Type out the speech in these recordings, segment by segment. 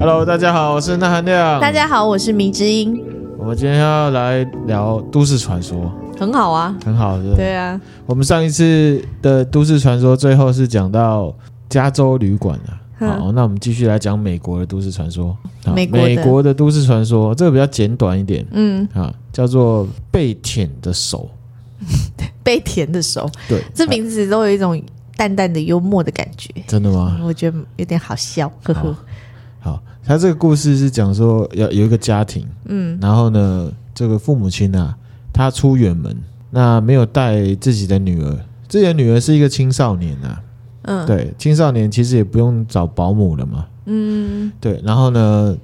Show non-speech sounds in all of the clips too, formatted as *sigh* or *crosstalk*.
Hello，大家好，我是钠含量。大家好，我是迷之音。我们今天要来聊都市传说，很好啊，很好的。对啊，我们上一次的都市传说最后是讲到加州旅馆啊。好，那我们继续来讲美国的都市传说。美国美国的都市传说，这个比较简短一点。嗯，啊，叫做被舔的手。*laughs* 被舔的手，对，这名字都有一种淡淡的幽默的感觉。真的吗？我觉得有点好笑，呵呵。好，他这个故事是讲说，要有一个家庭，嗯，然后呢，这个父母亲啊，他出远门，那没有带自己的女儿，自己的女儿是一个青少年啊。嗯，对，青少年其实也不用找保姆了嘛。嗯，对，然后呢，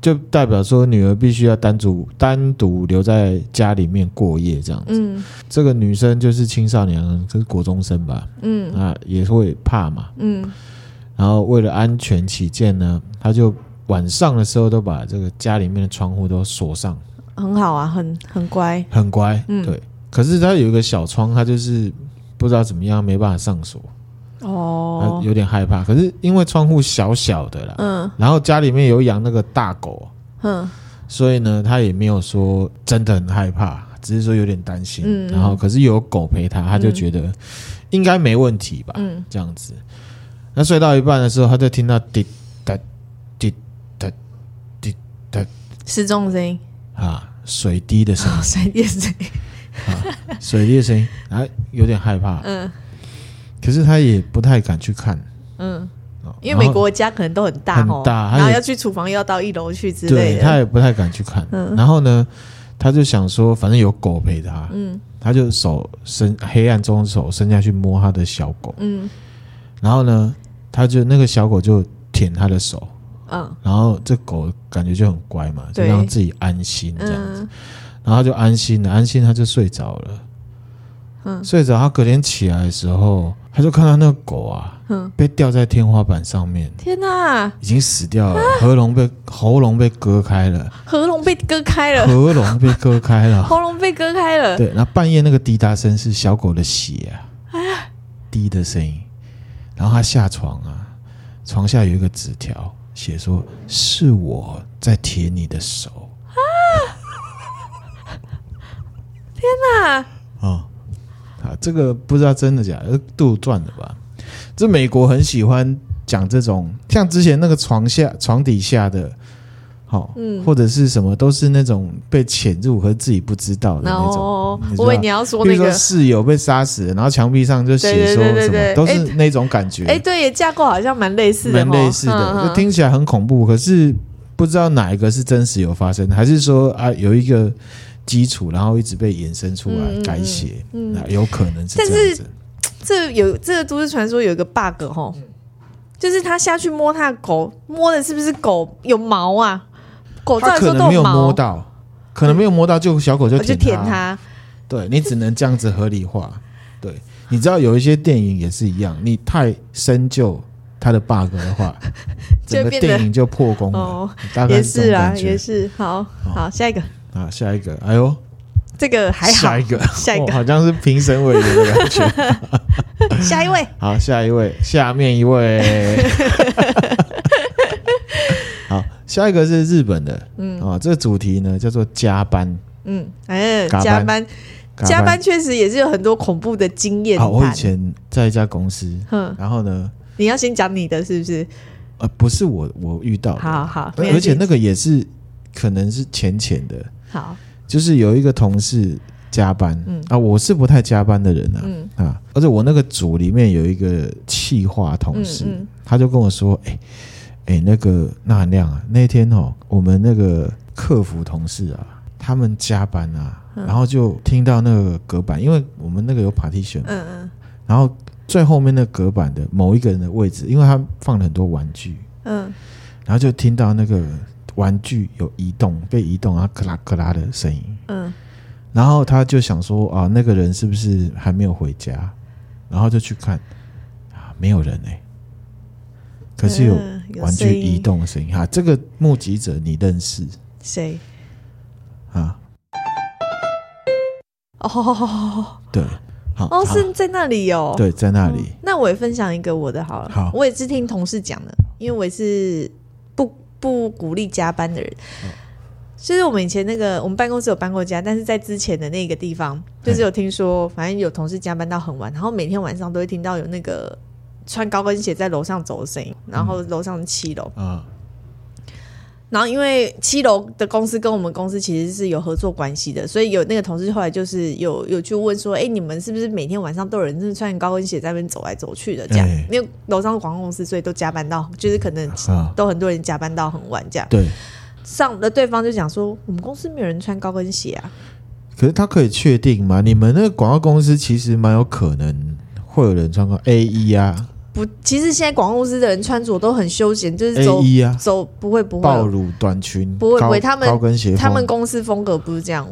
就代表说女儿必须要单独单独留在家里面过夜这样子。嗯，这个女生就是青少年，就是国中生吧。嗯，啊，也会怕嘛。嗯，然后为了安全起见呢，他就晚上的时候都把这个家里面的窗户都锁上。很好啊，很很乖，很乖。嗯，对。可是他有一个小窗，他就是不知道怎么样，没办法上锁。哦，有点害怕，可是因为窗户小小的啦，嗯，然后家里面有养那个大狗，嗯，所以呢，他也没有说真的很害怕，只是说有点担心，嗯，然后可是有狗陪他，他就觉得应该没问题吧，嗯，这样子。那睡到一半的时候，他就听到滴答滴答滴答。失重声音。啊，水滴的声音，*laughs* 水滴的声音，啊，水滴的声音，啊，有点害怕，嗯。可是他也不太敢去看，嗯，因为美国家可能都很大，很大，然后要去厨房，又要到一楼去之类他也不太敢去看。嗯，然后呢，他就想说，反正有狗陪他，嗯，他就手伸黑暗中手伸下去摸他的小狗，嗯，然后呢，他就那个小狗就舔他的手，嗯，然后这狗感觉就很乖嘛，就让自己安心这样子，然后就安心了，安心他就睡着了。嗯，睡着，他隔天起来的时候，他就看到那个狗啊，嗯，被吊在天花板上面。天哪，已经死掉了，喉咙被喉咙被割开了，喉咙被割开了，喉咙被割开了，*laughs* 喉咙被割开了。对，然后半夜那个滴答声是小狗的血啊，滴的声音。然后他下床啊，床下有一个纸条，写说是我在舔你的手。啊！*laughs* 天哪！哦。啊，这个不知道真的假的，是杜撰的吧？这美国很喜欢讲这种，像之前那个床下、床底下的，好、哦，嗯，或者是什么，都是那种被潜入和自己不知道的那种。哦，我以为你要说那个室友被杀死了，然后墙壁上就写说什么，都是那种感觉。哎，对，也架构好像蛮类似的，蛮类似的，就听起来很恐怖。可是不知道哪一个是真实有发生，还是说啊有一个。基础，然后一直被衍生出来改写，那，嗯，有可能是这样子。但是这有这个都市传说有一个 bug 哈，就是他下去摸他的狗，摸的是不是狗有毛啊？狗照理说都有毛，他可能没有摸到，可能没有摸到，就小狗就舔它。他对，你只能这样子合理化。对，你知道有一些电影也是一样，你太深究它的 bug 的话，*laughs* 整个电影就破功了。哦，也是啊，也是。好好，下一个。啊，下一个，哎呦，这个还好。下一个，下一个，好像是评审委员的感觉。*laughs* 下一位，好，下一位，下面一位。*laughs* 好，下一个是日本的，嗯，啊，这个主题呢叫做加班。嗯，哎，加班，加班。确实也是有很多恐怖的经验。好，我以前在一家公司，嗯，然后呢，你要先讲你的是不是？呃，不是我，我遇到的，好好，而且那个也是可能是浅浅的。好，就是有一个同事加班，嗯。啊，我是不太加班的人啊，嗯。啊，而且我那个组里面有一个企划同事，他就跟我说，哎、欸、哎、欸，那个那含量啊，那天哦，我们那个客服同事啊，他们加班啊，嗯、然后就听到那个隔板，因为我们那个有 partition，嗯嗯，然后最后面那隔板的某一个人的位置，因为他放了很多玩具，嗯，然后就听到那个。玩具有移动，被移动啊，咔啦咔啦的声音。嗯，然后他就想说啊，那个人是不是还没有回家？然后就去看啊，没有人哎、欸，可是有玩具移动的声音哈。这个目击者你认识谁？啊？哦，对，好哦，是在那里哦，对，在那里。那我也分享一个我的好了，好，我也是听同事讲的，因为我也是。不不鼓励加班的人。就是我们以前那个，我们办公室有搬过家，但是在之前的那个地方，就是有听说，反正有同事加班到很晚，然后每天晚上都会听到有那个穿高跟鞋在楼上走的声音，然后楼上七楼啊。然后，因为七楼的公司跟我们公司其实是有合作关系的，所以有那个同事后来就是有有去问说：“哎，你们是不是每天晚上都有人是穿高跟鞋在那边走来走去的？这样，欸、因为楼上是广告公司，所以都加班到，就是可能都很多人加班到很晚这样。”对。上的对方就讲说：“我们公司没有人穿高跟鞋啊。”可是他可以确定吗？你们那个广告公司其实蛮有可能会有人穿过 A 一啊。不，其实现在广告公司的人穿着都很休闲，就是走 A1 啊，走不会不会。暴露短裙，不会不会，他们高跟鞋，他们公司风格不是这样。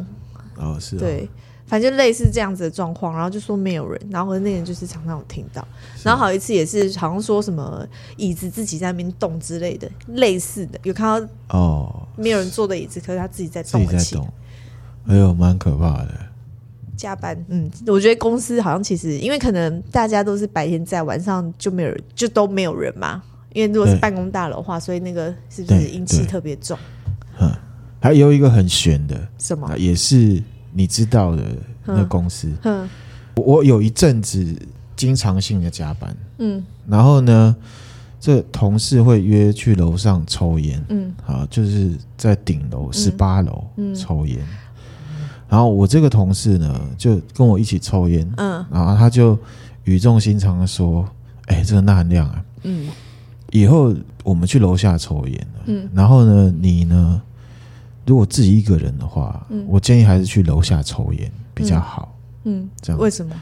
哦，是啊，对，反正类似这样子的状况，然后就说没有人，然后那个人就是常常有听到，然后好一次也是好像说什么椅子自己在那边动之类的，类似的有看到哦，没有人坐的椅子，可是他自己在动，自己在动，哎呦，蛮可怕的。加班，嗯，我觉得公司好像其实，因为可能大家都是白天在，晚上就没有人，就都没有人嘛。因为如果是办公大楼的话，所以那个是不是阴气特别重？嗯，还有一个很悬的，什么？也是你知道的那公司。嗯，我有一阵子经常性的加班，嗯，然后呢，这同事会约去楼上抽烟，嗯，好，就是在顶楼十八楼抽烟。然后我这个同事呢，就跟我一起抽烟，嗯，然后他就语重心长的说：“哎，这个纳亮啊，嗯，以后我们去楼下抽烟，嗯，然后呢，你呢，如果自己一个人的话，嗯，我建议还是去楼下抽烟比较好，嗯，这样。为什么？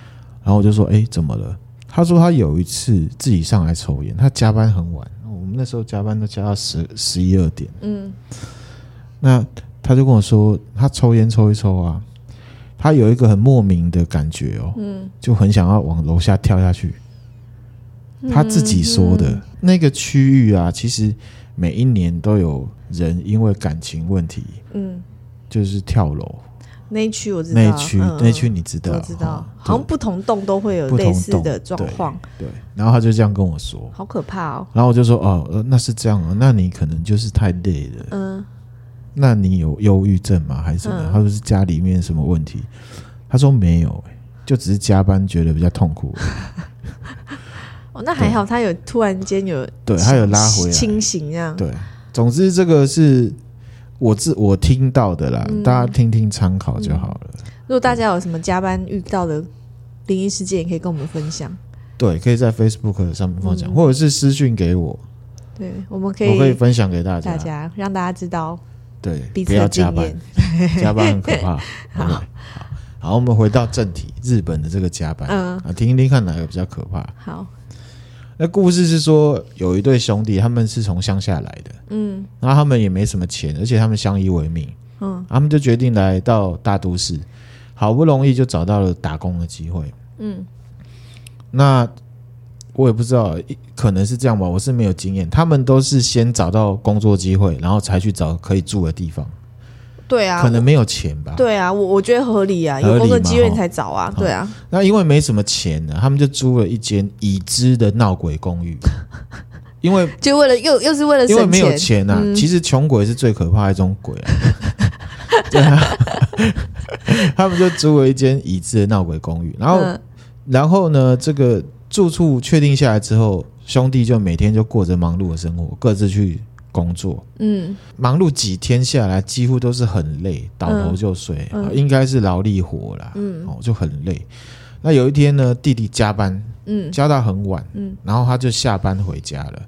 然后我就说：哎，怎么了？他说他有一次自己上来抽烟，他加班很晚，我们那时候加班都加到十十一二点，嗯，那。他就跟我说，他抽烟抽一抽啊，他有一个很莫名的感觉哦，嗯，就很想要往楼下跳下去。他自己说的、嗯、那个区域啊，其实每一年都有人因为感情问题，嗯，就是跳楼。那一区我知道，那一区那一区你知道，我知道，好像不同栋都会有类似的状况。对，然后他就这样跟我说，好可怕哦。然后我就说，哦，那是这样啊，那你可能就是太累了，嗯。那你有忧郁症吗？还是什么？嗯、他说是家里面什么问题？他说没有、欸，就只是加班觉得比较痛苦。*laughs* 哦，那还好，他有突然间有对，他有拉回来清醒这样。对，总之这个是我自我听到的啦，嗯、大家听听参考就好了、嗯。如果大家有什么加班遇到的灵异事件，也可以跟我们分享。对，可以在 Facebook 上面分享，嗯、或者是私讯给我。对，我们可以，我可以分享给大家，大家让大家知道。对，不要加班，*laughs* 加班很可怕。*laughs* 好，好，好，我们回到正题，日本的这个加班，嗯，啊，听一听看哪个比较可怕。好，那故事是说有一对兄弟，他们是从乡下来的，嗯，然后他们也没什么钱，而且他们相依为命，嗯，他们就决定来到大都市，好不容易就找到了打工的机会，嗯，那。我也不知道，可能是这样吧。我是没有经验，他们都是先找到工作机会，然后才去找可以住的地方。对啊，可能没有钱吧。对啊，我我觉得合理啊，有工作机会你才找啊。对啊，那因为没什么钱呢，他们就租了一间已知的闹鬼公寓。*laughs* 因为就为了又又是为了因为没有钱啊。其实穷鬼是最可怕的一种鬼啊。对啊，他们就租了一间已知的闹鬼公寓，然后然后呢，这个。住处确定下来之后，兄弟就每天就过着忙碌的生活，各自去工作。嗯，忙碌几天下来，几乎都是很累，倒头就睡，嗯、应该是劳力活啦。嗯，哦，就很累。那有一天呢，弟弟加班，嗯，加到很晚，嗯，然后他就下班回家了。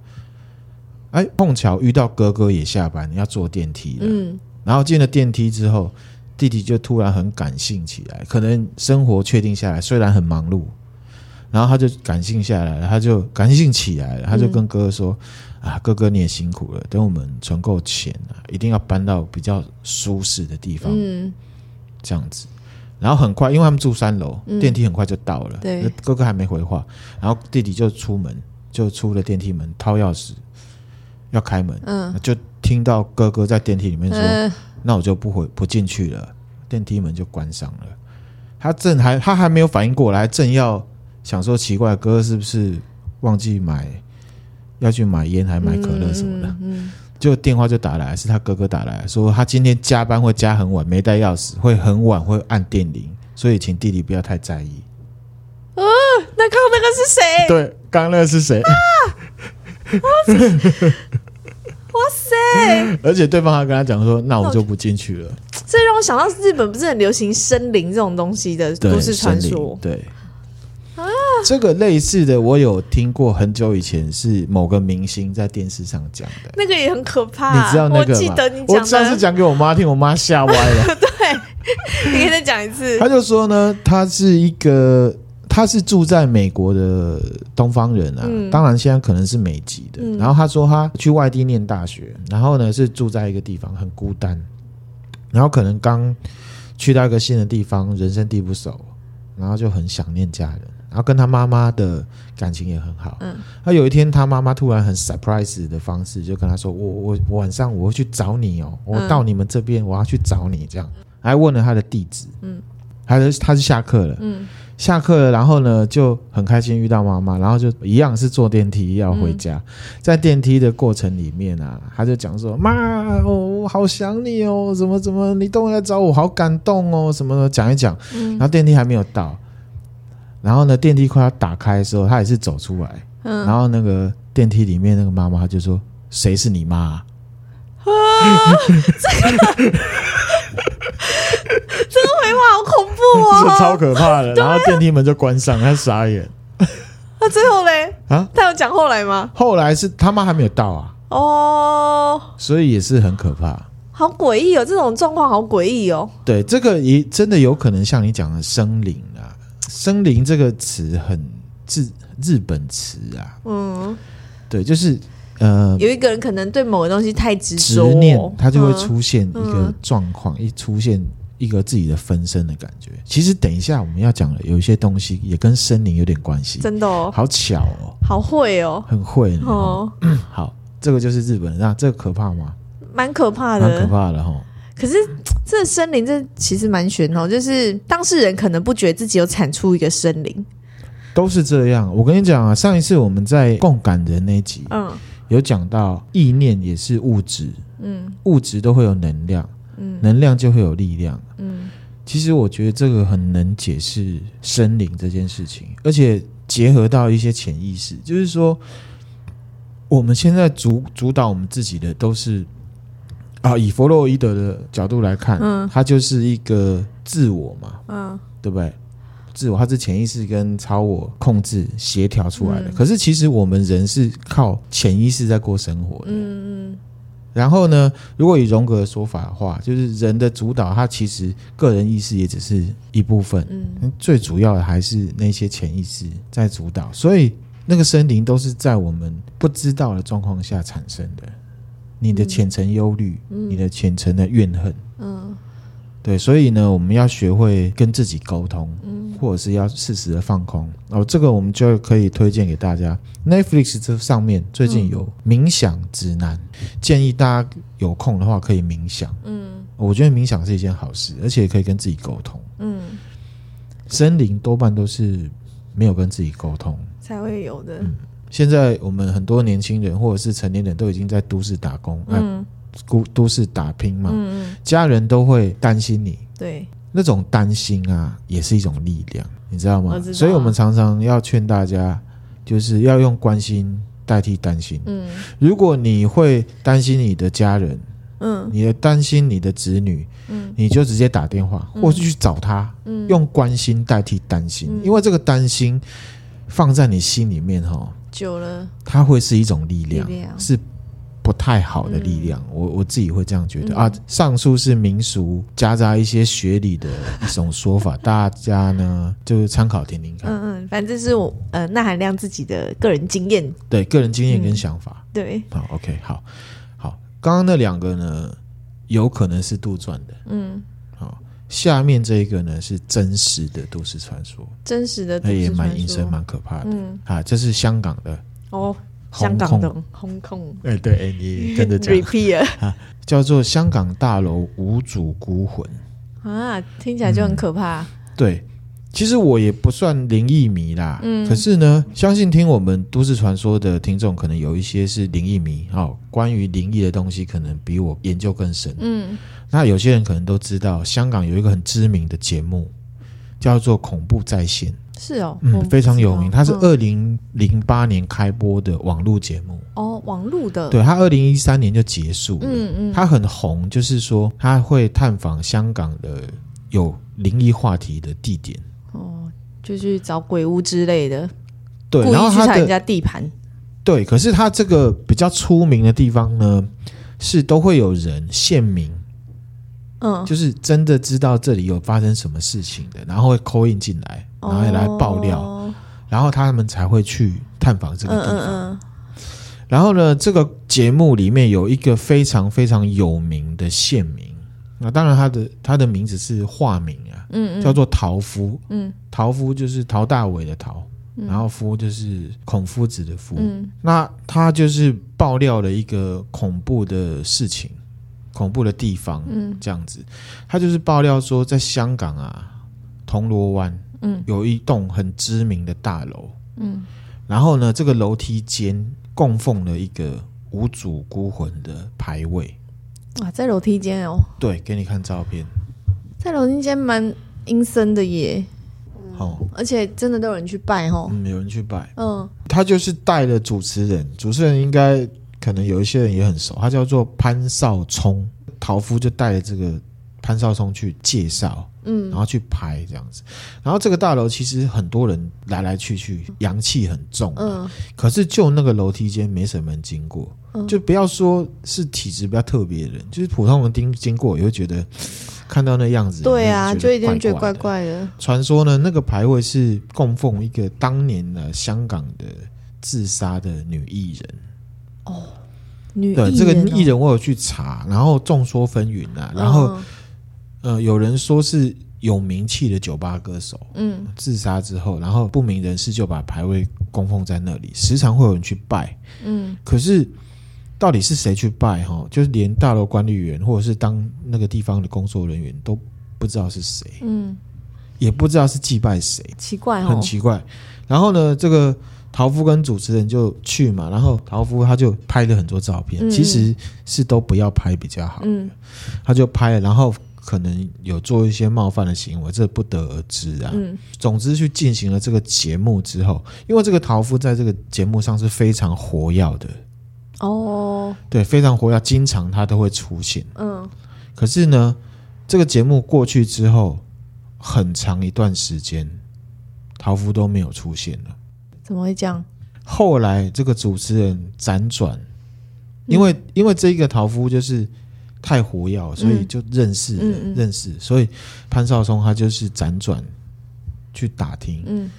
哎，碰巧遇到哥哥也下班，要坐电梯了。嗯，然后进了电梯之后，弟弟就突然很感性起来，可能生活确定下来，虽然很忙碌。然后他就感性下来了，他就感性起来了，他就跟哥哥说：“嗯、啊，哥哥你也辛苦了，等我们存够钱啊，一定要搬到比较舒适的地方。”嗯，这样子。然后很快，因为他们住三楼，嗯、电梯很快就到了。对，哥哥还没回话，然后弟弟就出门，就出了电梯门，掏钥匙要开门。嗯，就听到哥哥在电梯里面说：“嗯、那我就不回不进去了。”电梯门就关上了。他正还他还没有反应过来，正要。想说奇怪，哥哥是不是忘记买要去买烟还买可乐什么的？就电话就打来，是他哥哥打来说他今天加班会加很晚，没带钥匙，会很晚会按电铃，所以请弟弟不要太在意。哦，那刚刚那个是谁？对，刚刚那个是谁？啊！哇塞！而且对方还跟他讲说：“那我就不进去了。”这让我想到日本不是很流行森林这种东西的都市传说。对啊，*laughs* 这个类似的我有听过，很久以前是某个明星在电视上讲的，那个也很可怕。你知道那个吗？我记得你讲的，我上次讲给我妈听，我妈吓歪了。*laughs* 对，你可以再讲一次。他就说呢，他是一个。他是住在美国的东方人啊，嗯、当然现在可能是美籍的。嗯、然后他说他去外地念大学，然后呢是住在一个地方很孤单，然后可能刚去到一个新的地方，人生地不熟，然后就很想念家人，然后跟他妈妈的感情也很好。嗯，他有一天他妈妈突然很 surprise 的方式就跟他说：“我我晚上我会去找你哦，我到你们这边我要去找你。”这样还问了他的地址。嗯，还是他是下课了。嗯。下课了，然后呢就很开心遇到妈妈，然后就一样是坐电梯要回家，嗯、在电梯的过程里面啊，他就讲说：“妈，我好想你哦，怎么怎么，你都来找我，好感动哦，什么的讲一讲。嗯”然后电梯还没有到，然后呢电梯快要打开的时候，他也是走出来，嗯、然后那个电梯里面那个妈妈就说：“谁是你妈？”啊，这个。这个回话好恐怖哦，*laughs* 是超可怕的。然后电梯门就关上，他傻眼。那最后嘞？啊，他有讲后来吗？后来是他妈还没有到啊。哦，所以也是很可怕，好诡异哦，这种状况好诡异哦。对，这个也真的有可能像你讲的生灵啊，生灵这个词很日日本词啊。嗯，对，就是呃，有一个人可能对某个东西太执着，执念，他就会出现一个状况，一出现。一个自己的分身的感觉。其实等一下我们要讲的有一些东西也跟森林有点关系。真的哦，好巧哦，好会哦，很会哦。*clears throat* 好，这个就是日本人，那这个可怕吗？蛮可怕的，蛮可怕的哈。可是这森林这其实蛮玄哦，就是当事人可能不觉得自己有产出一个森林，都是这样。我跟你讲啊，上一次我们在共感人那集，嗯，有讲到意念也是物质，嗯，物质都会有能量。嗯能量就会有力量。嗯，其实我觉得这个很能解释森林这件事情，而且结合到一些潜意识，就是说，我们现在主主导我们自己的都是啊，以弗洛伊德的角度来看，嗯，他就是一个自我嘛，嗯，对不对？自我它是潜意识跟超我控制协调出来的。可是其实我们人是靠潜意识在过生活的。嗯嗯。然后呢，如果以荣格的说法的话，就是人的主导，他其实个人意识也只是一部分，嗯，最主要的还是那些潜意识在主导。所以那个森林都是在我们不知道的状况下产生的。你的浅层忧虑，嗯，你的浅层的怨恨，嗯，对，所以呢，我们要学会跟自己沟通。嗯或者是要适时的放空哦，这个我们就可以推荐给大家。Netflix 这上面最近有冥想指南，嗯、建议大家有空的话可以冥想。嗯，我觉得冥想是一件好事，而且可以跟自己沟通。嗯，森林多半都是没有跟自己沟通才会有的。嗯，现在我们很多年轻人或者是成年人都已经在都市打工，嗯，都都市打拼嘛，嗯，家人都会担心你。对。那种担心啊，也是一种力量，你知道吗？所以我们常常要劝大家，就是要用关心代替担心。嗯，如果你会担心你的家人，嗯，你的担心你的子女，嗯，你就直接打电话，或是去找他，嗯，用关心代替担心，因为这个担心放在你心里面哈，久了，它会是一种力量，力量是。不太好的力量，嗯、我我自己会这样觉得、嗯、啊。上述是民俗夹杂一些学理的一种说法，大家呢 *laughs* 就参考听听看。嗯嗯，反正是我呃，那含量自己的个人经验，对个人经验跟想法。嗯、对，好，OK，好，好，刚刚那两个呢，有可能是杜撰的。嗯，好，下面这一个呢是真实的都市传说，真实的都市传说，也蛮阴森、蛮可怕的。嗯，啊，这是香港的哦。香港的红控，哎，对，哎，你跟着讲，repeat *laughs* 啊，叫做香港大楼无主孤魂。啊，听起来就很可怕。对，其实我也不算灵异迷啦，嗯，可是呢，相信听我们都市传说的听众，可能有一些是灵异迷，哦，关于灵异的东西，可能比我研究更深，嗯，那有些人可能都知道，香港有一个很知名的节目，叫做《恐怖在线》，是哦，嗯，非常有名，它是二零零八年开播的网络节目，哦，网络的，对，它二零一三年就结束了，嗯嗯，它很红，就是说它会探访香港的有灵异话题的地点。就去找鬼屋之类的，对，然后他去人家地盘，对。可是他这个比较出名的地方呢，是都会有人现名，嗯，就是真的知道这里有发生什么事情的，然后会 call in 进来，然后来爆料，哦，然后他们才会去探访这个地方。嗯嗯嗯。然后呢，这个节目里面有一个非常非常有名的县名，那当然他的他的名字是化名。嗯，嗯，叫做陶夫，嗯，陶夫就是陶大伟的陶，嗯，然后夫就是孔夫子的夫，嗯，那他就是爆料了一个恐怖的事情，恐怖的地方，嗯，这样子，他就是爆料说，在香港啊，铜锣湾，嗯，有一栋很知名的大楼，嗯，然后呢，这个楼梯间供奉了一个无主孤魂的牌位，啊，在楼梯间哦，对，给你看照片。在楼梯间蛮阴森的耶，哦，而且真的都有人去拜哦，嗯，有人去拜，嗯，他就是带了主持人，主持人应该可能有一些人也很熟，他叫做潘少聪，陶夫就带了这个潘少聪去介绍，嗯，然后去拍这样子，然后这个大楼其实很多人来来去去，阳气很重，嗯，可是就那个楼梯间没什么人经过，嗯，就不要说是体质比较特别的人，就是普通人经经过也会觉得。看到那样子，对啊，就一定觉得怪怪的。传说呢，那个牌位是供奉一个当年的香港的自杀的女艺人。哦，女对这个艺人，我有去查，然后众说纷纭啊。然后，嗯、呃，有人说是有名气的酒吧歌手，嗯，自杀之后，然后不明人士就把牌位供奉在那里，时常会有人去拜，嗯，可是。到底是谁去拜哈？就是连大楼管理员或者是当那个地方的工作人员都不知道是谁，嗯，也不知道是祭拜谁，奇怪，很奇怪。然后呢，这个陶夫跟主持人就去嘛，然后陶夫他就拍了很多照片，其实是都不要拍比较好，嗯，他就拍了，然后可能有做一些冒犯的行为，这不得而知啊。嗯，总之去进行了这个节目之后，因为这个桃夫在这个节目上是非常活跃的。哦，对，非常活跃，经常他都会出现。嗯，可是呢，这个节目过去之后，很长一段时间，桃夫都没有出现了。怎么会这样？后来这个主持人辗转，因为、嗯、因为这个桃夫就是太活跃，所以就认识认识，所以潘少聪他就是辗转去打听，嗯，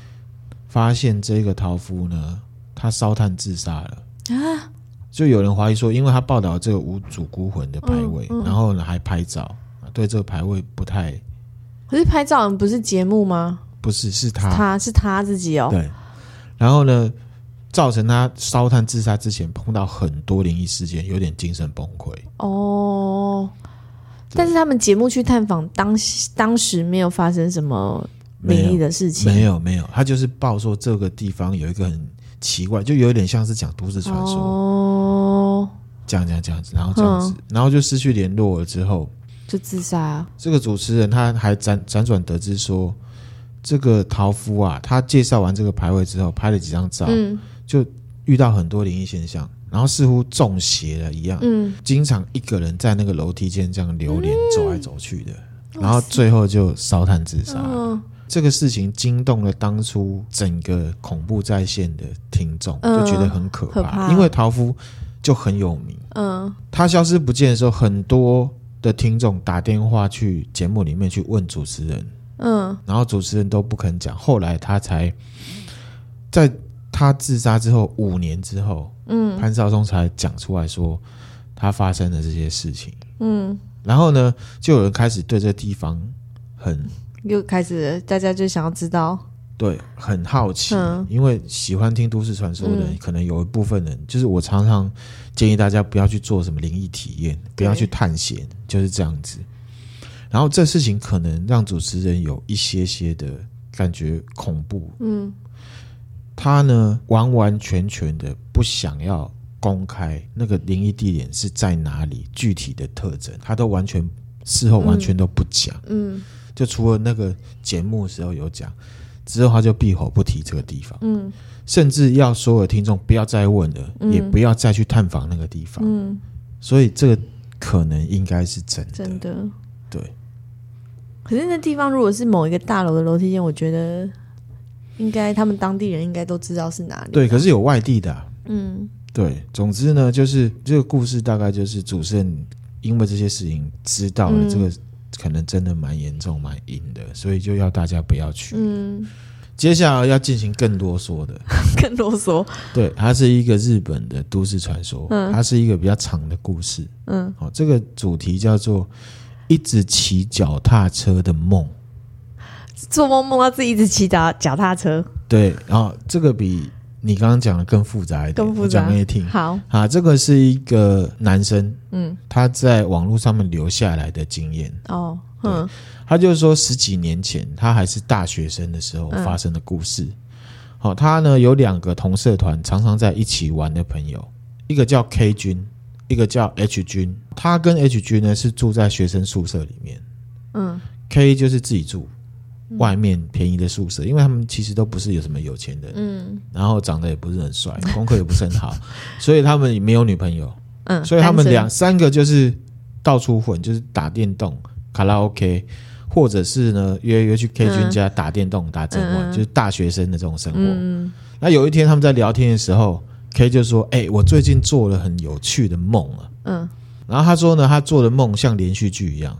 发现这个陶夫呢，他烧炭自杀了啊。就有人怀疑说，因为他报道这个无主孤魂的牌位，嗯嗯、然后呢还拍照，对这个牌位不太。可是拍照不是节目吗？不是，是他，他是他自己哦。对。然后呢，造成他烧炭自杀之前碰到很多灵异事件，有点精神崩溃。哦。但是他们节目去探访，当当时没有发生什么灵异的事情。没有，没有，他就是报说这个地方有一个很。奇怪，就有点像是讲都市传说，哦，这样这样这样子，然后这样子，嗯、然后就失去联络了之后，就自杀。这个主持人他还辗辗转得知说，这个陶夫啊，他介绍完这个牌位之后，拍了几张照，嗯、就遇到很多灵异现象，然后似乎中邪了一样，嗯，经常一个人在那个楼梯间这样流连走来走去的，嗯、然后最后就烧炭自杀。嗯这个事情惊动了当初整个恐怖在线的听众，就觉得很可怕。可怕。因为陶夫就很有名，嗯，他消失不见的时候，很多的听众打电话去节目里面去问主持人，嗯，然后主持人都不肯讲。后来他才在他自杀之后五年之后，嗯，潘少聪才讲出来说他发生的这些事情，嗯，然后呢，就有人开始对这地方很。又开始，大家就想要知道，对，很好奇，嗯、因为喜欢听都市传说的人，嗯、可能有一部分人，就是我常常建议大家不要去做什么灵异体验，不要去探险，就是这样子。然后这事情可能让主持人有一些些的感觉恐怖。嗯，他呢完完全全的不想要公开那个灵异地点是在哪里，具体的特征，他都完全事后完全都不讲。嗯，就除了那个节目的时候有讲，之后他就闭口不提这个地方。嗯，甚至要所有听众不要再问了，嗯，也不要再去探访那个地方。嗯，所以这个可能应该是真的。真的，对。可是那地方如果是某一个大楼的楼梯间，我觉得应该他们当地人应该都知道是哪里。对，可是有外地的啊。嗯，对。总之呢，就是这个故事大概就是主持人因为这些事情知道了这个可能真的蛮严重、蛮阴的，所以就要大家不要去。嗯。接下来要进行更啰嗦的，*laughs* 更啰嗦。对，它是一个日本的都市传说，嗯，它是一个比较长的故事。嗯，好，这个主题叫做。一直骑脚踏车的梦，做梦梦到自己一直骑脚脚踏车。对，然后这个比你刚刚讲的更复杂一点，更复杂。讲给你听。好啊，这个是一个男生，嗯，他在网络上面留下来的经验。哦，嗯，他就是说十几年前他还是大学生的时候发生的故事。好、嗯，他呢有两个同社团常常在一起玩的朋友，一个叫 K 君。一个叫 H 君，他跟 H 君呢是住在学生宿舍里面。嗯，K 就是自己住外面便宜的宿舍，因为他们其实都不是有什么有钱人，嗯，然后长得也不是很帅，功课也不是很好，*laughs* 所以他们也没有女朋友。嗯，所以他们两三个就是到处混，就是打电动、卡拉 OK，或者是呢约约去 K 君家打电动、打整晚，就是大学生的这种生活。嗯，那有一天他们在聊天的时候。K 就说：“哎、欸，我最近做了很有趣的梦啊。”嗯，然后他说呢，他做的梦像连续剧一样，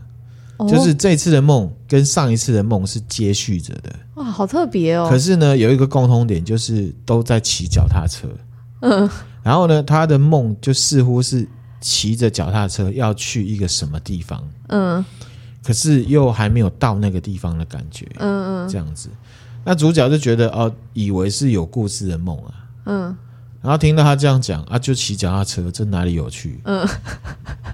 哦、就是这次的梦跟上一次的梦是接续着的。哇，好特别哦！可是呢，有一个共通点，就是都在骑脚踏车。嗯，然后呢，他的梦就似乎是骑着脚踏车要去一个什么地方。嗯，可是又还没有到那个地方的感觉。嗯嗯，这样子，那主角就觉得哦，以为是有故事的梦啊。嗯。然后听到他这样讲啊，就骑脚踏车，这哪里有趣？嗯，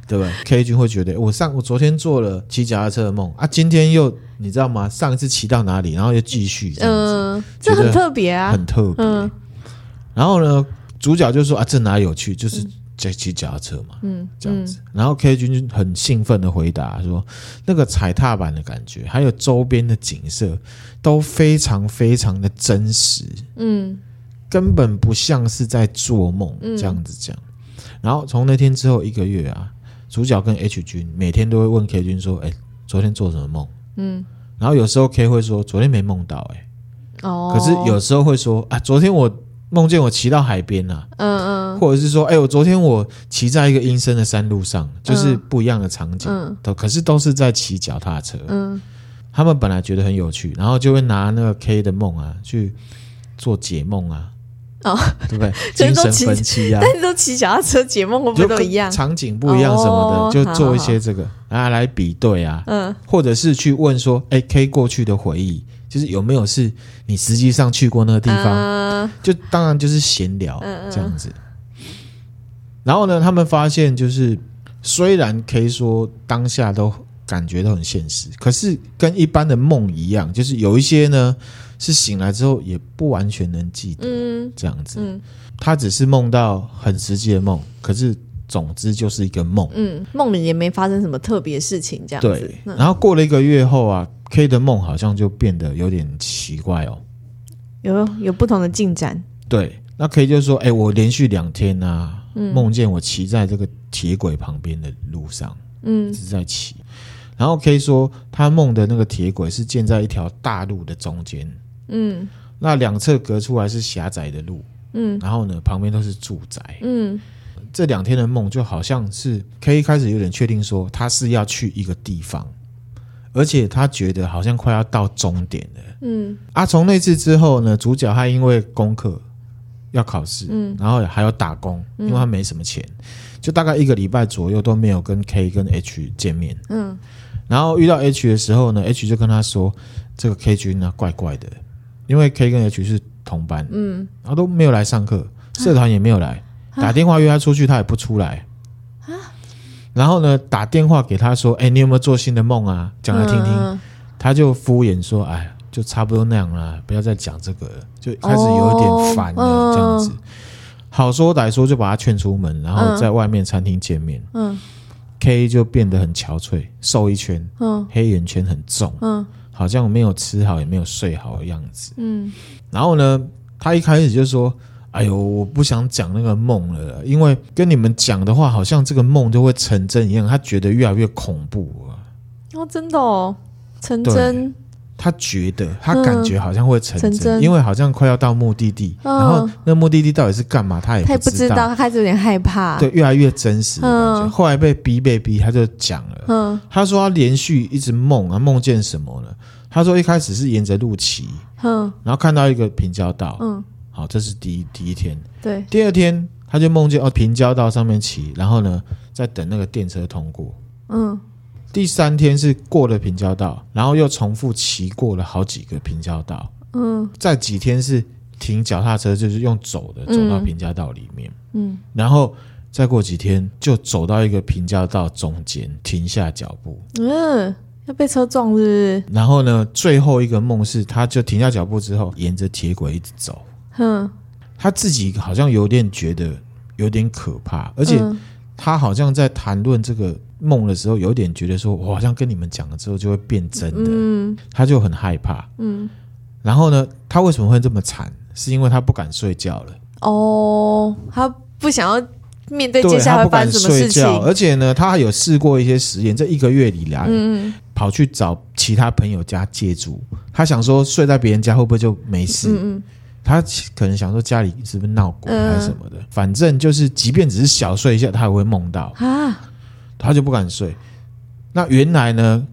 对不对？K 君会觉得，我上我昨天做了骑脚踏车的梦啊，今天又你知道吗？上一次骑到哪里，然后又继续这样子，嗯，这很特别啊，很特别。嗯，然后呢，主角就说啊，这哪里有趣？就是在骑脚踏车嘛，嗯，这样子。然后 K 君就很兴奋的回答说，那个踩踏板的感觉，还有周边的景色，都非常非常的真实。嗯。根本不像是在做梦这样子讲，嗯、然后从那天之后一个月啊，主角跟 H 君每天都会问 K 君说：“哎，昨天做什么梦？”嗯，然后有时候 K 会说：“昨天没梦到。”哎，哦，可是有时候会说：“啊，昨天我梦见我骑到海边了。”嗯嗯，或者是说：“哎，我昨天我骑在一个阴森的山路上，就是不一样的场景，都、嗯、可是都是在骑脚踏车。”嗯，他们本来觉得很有趣，然后就会拿那个 K 的梦啊去做解梦啊。哦，对不对？*laughs* 精神分 *laughs* 析啊，但是都骑脚踏车解梦，会不会都一样？场景不一样什么的，哦、就做一些这个啊来比对啊，嗯，或者是去问说，哎，K 过去的回忆，就是有没有是你实际上去过那个地方？嗯、就当然就是闲聊这样子。嗯、然后呢，他们发现就是，虽然 K 说当下都感觉都很现实，可是跟一般的梦一样，就是有一些呢。是醒来之后也不完全能记得，嗯，这样子，嗯，他只是梦到很实际的梦，可是总之就是一个梦，嗯，梦里也没发生什么特别事情，这样子。对，然后过了一个月后啊，K 的梦好像就变得有点奇怪哦，有有不同的进展。对，那 K 就说：“哎，我连续两天啊，梦见我骑在这个铁轨旁边的路上，嗯，一直在骑。然后 K 说他梦的那个铁轨是建在一条大路的中间。”嗯，那两侧隔出来是狭窄的路，嗯，然后呢，旁边都是住宅，嗯，这两天的梦就好像是 K 开始有点确定说他是要去一个地方，而且他觉得好像快要到终点了，嗯，啊，从那次之后呢，主角他因为功课要考试，嗯，然后还要打工，因为他没什么钱，就大概一个礼拜左右都没有跟 K 跟 H 见面，嗯，然后遇到 H 的时候呢，H 就跟他说这个 K 君呢怪怪的。因为 K 跟 H 是同班，嗯，然后都没有来上课，社团也没有来，啊、打电话约他出去，他也不出来，啊、然后呢，打电话给他说：“哎，你有没有做新的梦啊？讲来听听。嗯”他就敷衍说：“哎，就差不多那样了，不要再讲这个了，就开始有一点烦了，这样子。好说歹说，就把他劝出门，然后在外面餐厅见面。嗯，K 就变得很憔悴，瘦一圈，嗯，黑眼圈很重，嗯，好像没有吃好，也没有睡好的样子。嗯，然后呢，他一开始就说：“哎呦，我不想讲那个梦了，因为跟你们讲的话，好像这个梦就会成真一样。”他觉得越来越恐怖啊！哦，真的哦，成真。他觉得，他感觉好像会成真，嗯、成真。因为好像快要到目的地，嗯、然后那目的地到底是干嘛，他也不，他也不知道，他开始有点害怕，对，越来越真实的感觉。嗯、后来被逼被逼，他就讲了，嗯、他说他连续一直梦啊，梦见什么呢？他说一开始是沿着路骑，嗯，然后看到一个平交道，嗯，好，这是第一第一天，对，第二天他就梦见哦，平交道上面骑，然后呢，在等那个电车通过，嗯。第三天是过了平交道，然后又重复骑过了好几个平交道。嗯，再几天是停脚踏车，就是用走的走到平交道里面。嗯，然后再过几天就走到一个平交道中间停下脚步。嗯，要被车撞是不是？然后呢，最后一个梦是，他就停下脚步之后，沿着铁轨一直走。嗯，他自己好像有点觉得有点可怕，而且他好像在谈论这个。梦的时候，有点觉得说，我好像跟你们讲了之后就会变真的，嗯，他就很害怕，嗯。然后呢，他为什么会这么惨？是因为他不敢睡觉了。哦，他不想要面对接下来会发生什么事情。而且呢，他还有试过一些实验，这一个月里来，嗯，跑去找其他朋友家借住。他想说，睡在别人家会不会就没事？嗯嗯。他可能想说，家里是不是闹鬼还是什么的？反正就是，即便只是小睡一下，他也会梦到啊。他就不敢睡。那原来呢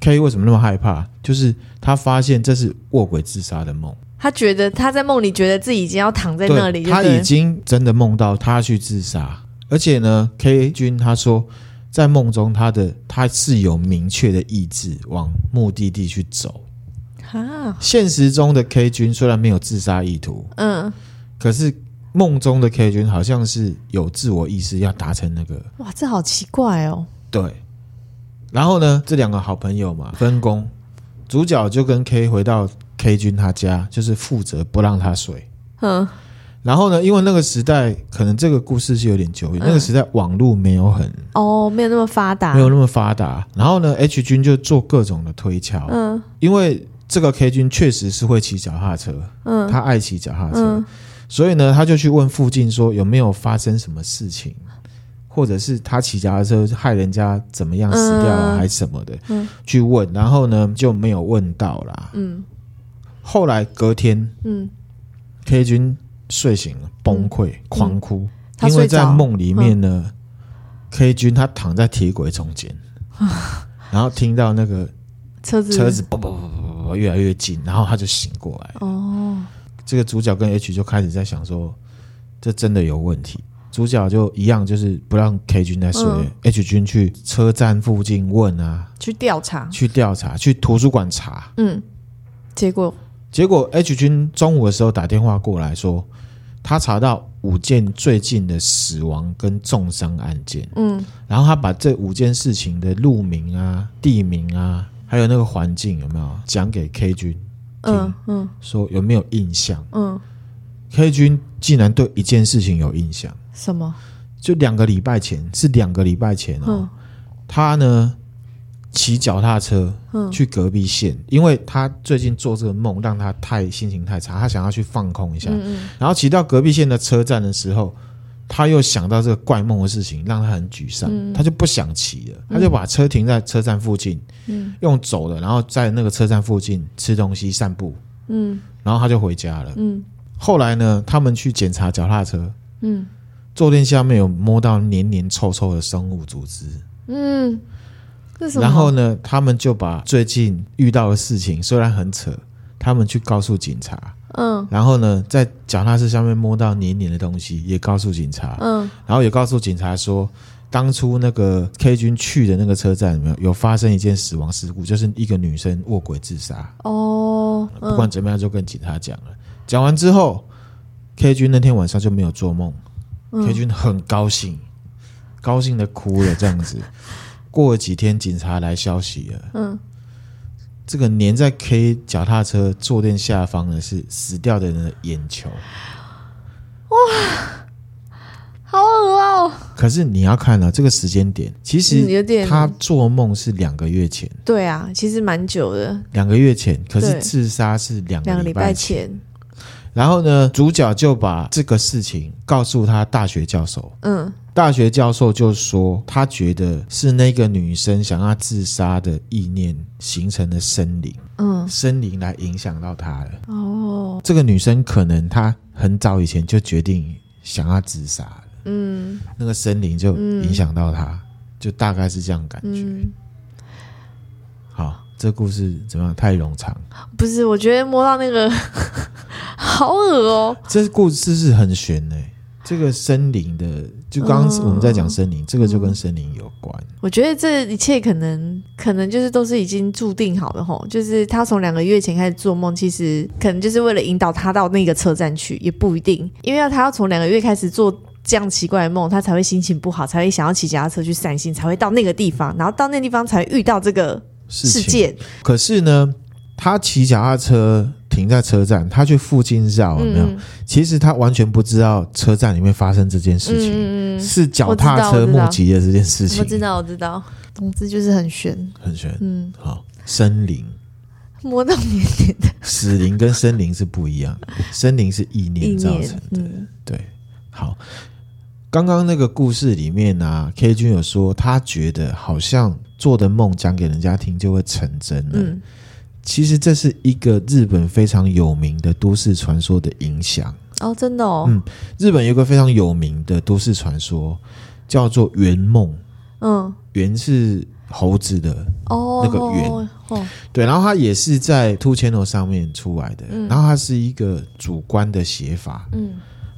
？K 为什么那么害怕？就是他发现这是卧轨自杀的梦。他觉得他在梦里觉得自己已经要躺在那里，他已经真的梦到他去自杀。而且呢，K 君他说，在梦中他的他是有明确的意志往目的地去走。哈，现实中的 K 君虽然没有自杀意图，嗯，可是。梦中的 K 君好像是有自我意识，要达成那个。哇，这好奇怪哦。对。然后呢，这两个好朋友嘛，分工，主角就跟 K 回到 K 君他家，就是负责不让他睡。嗯。然后呢，因为那个时代，可能这个故事是有点久远，嗯、那个时代网络没有很哦，没有那么发达，没有那么发达。然后呢，H 君就做各种的推敲。嗯。因为这个 K 君确实是会骑脚踏车，嗯，他爱骑脚踏车。嗯。所以呢，他就去问附近说有没有发生什么事情，或者是他骑脚踏车害人家怎么样死掉了，还是什么的，嗯，去问，然后呢就没有问到啦。嗯，后来隔天，嗯，K 君睡醒了，崩溃，狂哭，因为在梦里面呢，K 君他躺在铁轨中间，*laughs* 然后听到那个车子车子越来越近，然后他就醒过来。哦。这个主角跟 H 就开始在想说，这真的有问题。主角就一样，就是不让 K 君在睡，嗯，H 君去车站附近问啊，去调查，去调查，去图书馆查。嗯，结果结果 H 君中午的时候打电话过来说，他查到五件最近的死亡跟重伤案件。嗯，然后他把这五件事情的路名啊、地名啊，还有那个环境有没有讲给 K 君。嗯嗯，说有没有印象？嗯，K 君竟然对一件事情有印象。什么？就两个礼拜前，是两个礼拜前哦。嗯、他呢骑脚踏车去隔壁县，嗯、因为他最近做这个梦让他太心情太差，他想要去放空一下。嗯嗯，然后骑到隔壁县的车站的时候。他又想到这个怪梦的事情，让他很沮丧，嗯、他就不想骑了，他就把车停在车站附近，嗯、用走的，然后在那个车站附近吃东西、散步，嗯，然后他就回家了。嗯，后来呢，他们去检查脚踏车，嗯，坐垫下面有摸到黏黏臭臭的生物组织，嗯，然后呢，他们就把最近遇到的事情，虽然很扯，他们去告诉警察。嗯，然后呢，在脚踏车上面摸到黏黏的东西，也告诉警察。嗯，然后也告诉警察说，当初那个 K 君去的那个车站有没有有发生一件死亡事故，就是一个女生卧轨自杀。哦，嗯、不管怎么样，就跟警察讲了。讲完之后，K 君那天晚上就没有做梦。嗯、K 君很高兴，高兴的哭了，这样子。过了几天，警察来消息了。嗯。这个粘在 K 脚踏车坐垫下方的是死掉的人的眼球。哇，好恶哦！可是你要看了、啊、这个时间点，其实他做梦是两个月前。对啊，其实蛮久的。两个月前，可是自杀是两个礼拜前。前然后呢，主角就把这个事情告诉他大学教授。嗯。大学教授就说，他觉得是那个女生想要自杀的意念形成的森林，嗯，森林来影响到她了。哦，这个女生可能她很早以前就决定想要自杀了，嗯，那个森林就影响到她，嗯，就大概是这样感觉。嗯，好，这故事怎么样？太冗长？不是，我觉得摸到那个 *laughs* 好恶哦。这故事是很悬的，欸。这个森林的，就刚刚我们在讲森林，嗯，这个就跟森林有关。我觉得这一切可能，可能就是都是已经注定好的吼。就是他从两个月前开始做梦，其实可能就是为了引导他到那个车站去，也不一定。因为要他要从两个月开始做这样奇怪的梦，他才会心情不好，才会想要骑脚踏车去散心，才会到那个地方，然后到那个地方才会遇到这个事件。可是呢，他骑脚踏车。停在车站，他去附近绕有没有？嗯、其实他完全不知道车站里面发生这件事情，嗯、是脚踏车目击的这件事情。我知道，我知道，总之就是很悬，很悬。嗯，好，森林摸到黏黏的，死灵跟森林是不一样，*laughs* 森林是意念造成的。嗯、对，好，刚刚那个故事里面呢、啊、K 君有说，他觉得好像做的梦讲给人家听就会成真了。嗯其实这是一个日本非常有名的都市传说的影响哦，真的哦。嗯，日本有一个非常有名的都市传说，叫做圆梦。嗯，圆是猴子的哦，那个圆。哦，哦对，然后它也是在 Two Channel 上面出来的，嗯、然后它是一个主观的写法。嗯，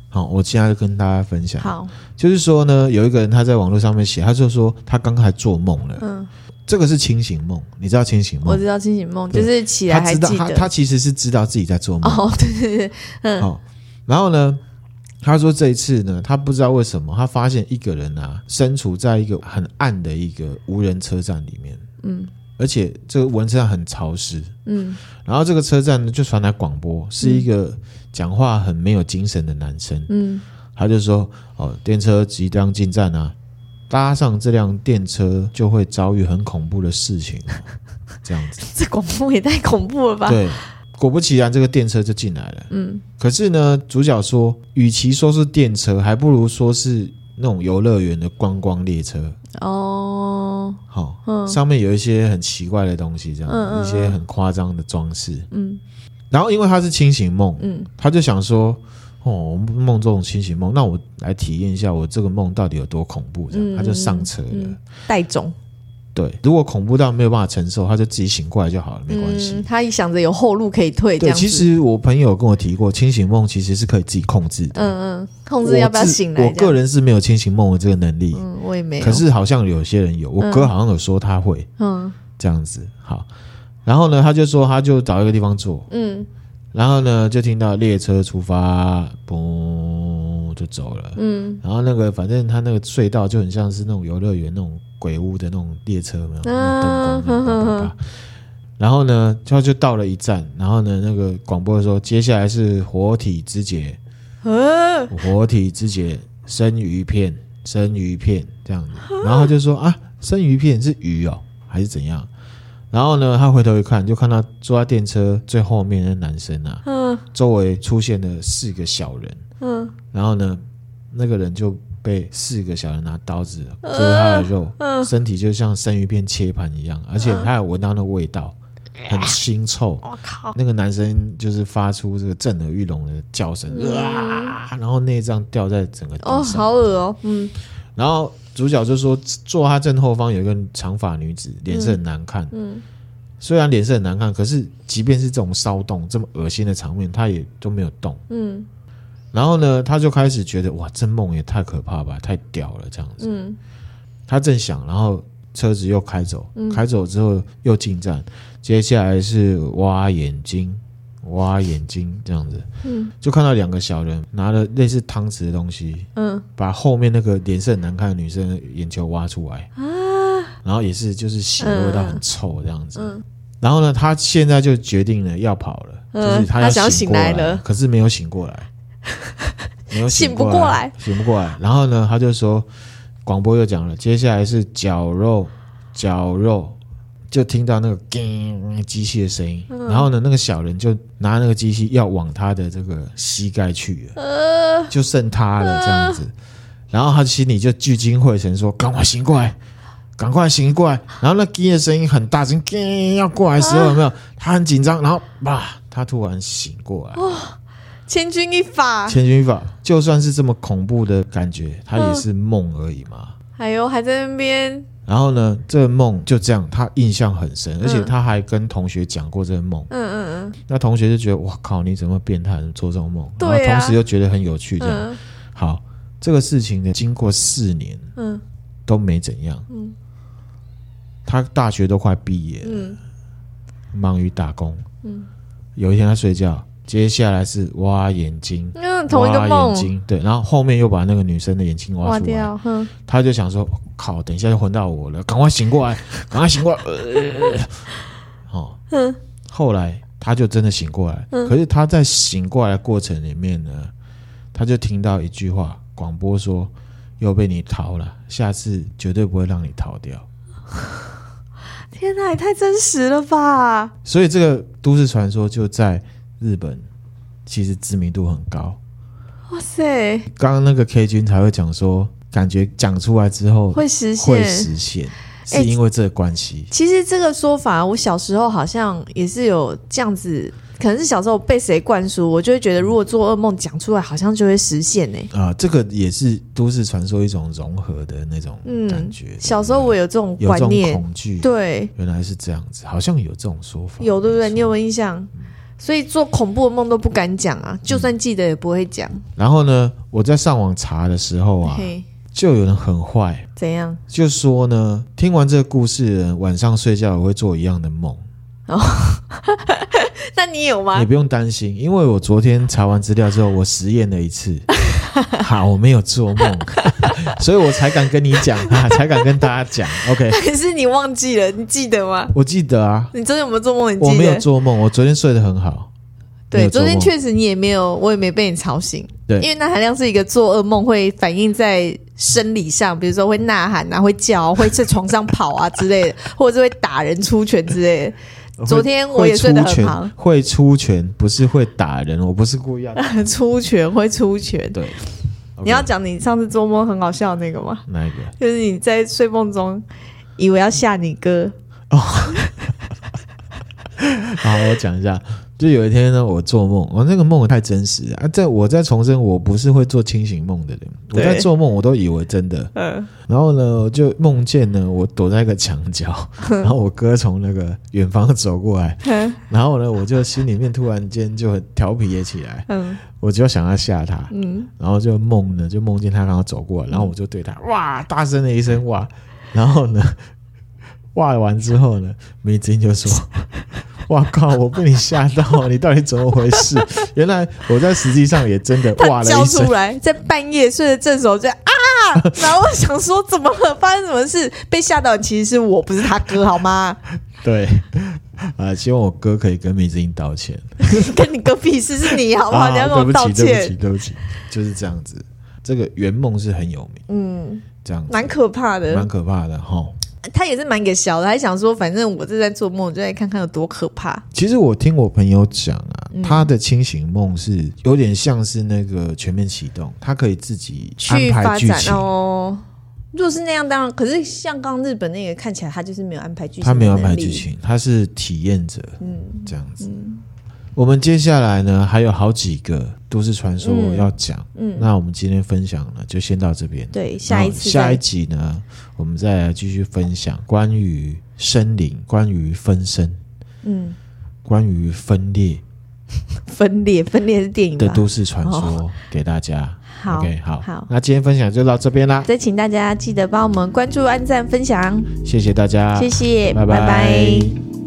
好，我现在就跟大家分享。好，就是说呢，有一个人他在网络上面写，他就说他刚才做梦了。嗯。这个是清醒梦，你知道清醒梦？我知道清醒梦，就是起来还记得。他他，他其实是知道自己在做梦。哦，对对对，嗯。好，然后呢，他说这一次呢，他不知道为什么，他发现一个人啊，身处在一个很暗的一个无人车站里面。嗯。而且这个无人车站很潮湿。嗯。然后这个车站呢，就传来广播，是一个讲话很没有精神的男生。嗯。他就说：“哦，电车即将进站啊。”搭上这辆电车就会遭遇很恐怖的事情，*laughs* 这样子。这恐怖也太恐怖了吧？对，果不其然，这个电车就进来了。嗯，可是呢，主角说，与其说是电车，还不如说是那种游乐园的观光列车。哦，好，嗯，上面有一些很奇怪的东西，这样，嗯嗯，一些很夸张的装饰。嗯，然后因为他是清醒梦，嗯，他就想说。哦，梦这种清醒梦，那我来体验一下，我这个梦到底有多恐怖？这样，嗯、他就上车了。嗯、带种，对，如果恐怖到没有办法承受，他就自己醒过来就好了，没关系。嗯、他一想着有后路可以退。对，其实我朋友跟我提过，清醒梦其实是可以自己控制的。嗯嗯，控制要不要醒来？我个人是没有清醒梦的这个能力。嗯，我也没有。可是好像有些人有，我哥好像有说他会。嗯，这样子好。然后呢，他就说他就找一个地方坐。嗯。然后呢，就听到列车出发，嘣，就走了。嗯，然后那个反正他那个隧道就很像是那种游乐园那种鬼屋的那种列车，没有？啊，然后呢，就就到了一站，然后呢，那个广播说接下来是活体肢解，啊、活体肢解生鱼片，生鱼片这样子。然后就说啊，生鱼片是鱼哦，还是怎样？然后呢，他回头一看，就看到坐在电车最后面的男生啊，嗯，周围出现了四个小人，嗯，然后呢，那个人就被四个小人拿刀子割他的肉，嗯，身体就像生鱼片切盘一样，而且他有闻到那味道，很腥臭，我靠！那个男生就是发出这个震耳欲聋的叫声，啊，然后内脏掉在整个地上，哦，好恶哦，嗯，然后。主角就说，坐他正后方有一个长发女子，脸色很难看。嗯，嗯，虽然脸色很难看，可是即便是这种骚动这么恶心的场面，他也都没有动。嗯，然后呢，他就开始觉得哇，这梦也太可怕吧，太屌了这样子。嗯，他正想，然后车子又开走，嗯、开走之后又进站，接下来是挖眼睛。挖眼睛这样子，嗯，就看到两个小人拿了类似汤匙的东西，嗯，把后面那个脸色很难看的女生的眼球挖出来。啊，然后也是就是血味道很臭这样子，嗯，然后呢，他现在就决定了要跑了，嗯、就是他要醒过来，他想醒来了，可是没有醒过来，没有醒不过来，醒不过来。然后呢，他就说，广播又讲了，接下来是绞肉，绞肉。就听到那个叮机器的声音，嗯、然后呢，那个小人就拿那个机器要往他的这个膝盖去了，呃、就剩他了这样子。呃、然后他心里就聚精会神说：“赶快醒过来，赶快醒过来！”然后那机的声音很大声，叮要过来的时候有没有？他很紧张，然后吧，他突然醒过来。千钧一发，千钧一发。就算是这么恐怖的感觉，他也是梦而已嘛。哎呦，还在那边。然后呢，这个梦就这样，他印象很深，而且他还跟同学讲过这个梦。嗯嗯嗯。那同学就觉得，哇靠，你怎么变态，做这种梦？对啊。然后同时又觉得很有趣，这样。嗯、好，这个事情呢，经过四年，嗯，都没怎样。嗯。他大学都快毕业了，嗯，忙于打工。嗯。有一天他睡觉。接下来是挖眼睛，嗯，同一个，挖眼睛，对，然后后面又把那个女生的眼睛挖出来，挖掉，他就想说，靠，等一下就轮到我了，赶快醒过来，*laughs* 赶快醒过来，呃、哦，嗯，后来他就真的醒过来，嗯、可是他在醒过来的过程里面呢，他就听到一句话，广播说，又被你逃了，下次绝对不会让你逃掉。*laughs* 天哪，也太真实了吧！所以这个都市传说就在。日本其实知名度很高，哇塞！刚刚那个 K 君才会讲说，感觉讲出来之后会实现，会实现，是因为这个关系。其实这个说法，我小时候好像也是有这样子，可能是小时候被谁灌输，我就会觉得，如果做噩梦讲出来，好像就会实现呢。啊，这个也是都市传说一种融合的那种感觉。嗯、小时候我有这种观念，恐惧，对，原来是这样子，好像有这种说法，有对不对？你有没有印象？嗯所以做恐怖的梦都不敢讲啊，就算记得也不会讲。嗯。然后呢，我在上网查的时候啊，嘿就有人很坏，怎样？就说呢，听完这个故事的人，晚上睡觉也会做一样的梦。哦，*laughs* 那你有吗？你不用担心，因为我昨天查完资料之后，我实验了一次。*laughs* *laughs* 好，我没有做梦，*laughs* 所以我才敢跟你讲啊，*laughs* 才敢跟大家讲。OK，可是你忘记了，你记得吗？我记得啊。你昨天有没有做梦？你记得？我没有做梦，我昨天睡得很好。对，昨天确实你也没有，我也没被你吵醒。对，因为那含量是一个做噩梦会反映在生理上，比如说会呐喊啊，会叫，会在床上跑啊之类的，或者是会打人、出拳之类的。昨天我也睡得很好，会出拳不是会打人，我不是故意要 *laughs* 出拳，会出拳。对.你要讲你上次做梦很好笑的那个吗？哪一个？就是你在睡梦中以为要吓你哥哦。*laughs* 好，我讲一下。就有一天呢，我做梦，我那个梦太真实啊！在我在重申，我不是会做清醒梦的人。我在做梦，我都以为真的。嗯。然后呢，我就梦见呢，我躲在一个墙角，嗯、然后我哥从那个远方走过来。嗯、然后呢，我就心里面突然间就很调皮也起来。嗯。我就想要吓他。嗯。然后就梦呢，就梦见他刚刚走过来，然后我就对他哇，大声的一声哇。然后呢，哇完之后呢，梅子英就说。*laughs* 哇靠！我被你吓到，你到底怎么回事？*laughs* 原来我在实际上也真的哇了一声，叫出来，在半夜睡得正熟，就啊！*laughs* 然后我想说，怎么了？发生什么事？被吓到，其实是我，不是他哥，好吗？对，啊，希望我哥可以跟米子英道歉。跟你哥屁事，是你好不好？啊、你要跟我道歉。对不起，对不起，对不起，就是这样子。这个圆梦是很有名，嗯，这样蛮可怕的，蛮可怕的哈。他也是蛮给小的，还想说，反正我正在做梦，就来看看有多可怕。其实我听我朋友讲啊，嗯、他的清醒梦是有点像是那个全面启动，他可以自己安排剧情哦。如果是那样，当然，可是像刚日本那个看起来，他就是没有安排剧情，他没有安排剧情，他是体验者，嗯，这样子。嗯我们接下来呢，还有好几个都市传说要讲。嗯，嗯，那我们今天分享呢，就先到这边。对，下一次下一集呢，我们再来继续分享关于森林、关于分身、嗯，关于分裂、分裂、分裂是电影的都市传说给大家。哦、好，OK，好，好，那今天分享就到这边啦。再请大家记得帮我们关注、按赞、分享，谢谢大家，谢谢，拜拜。拜拜。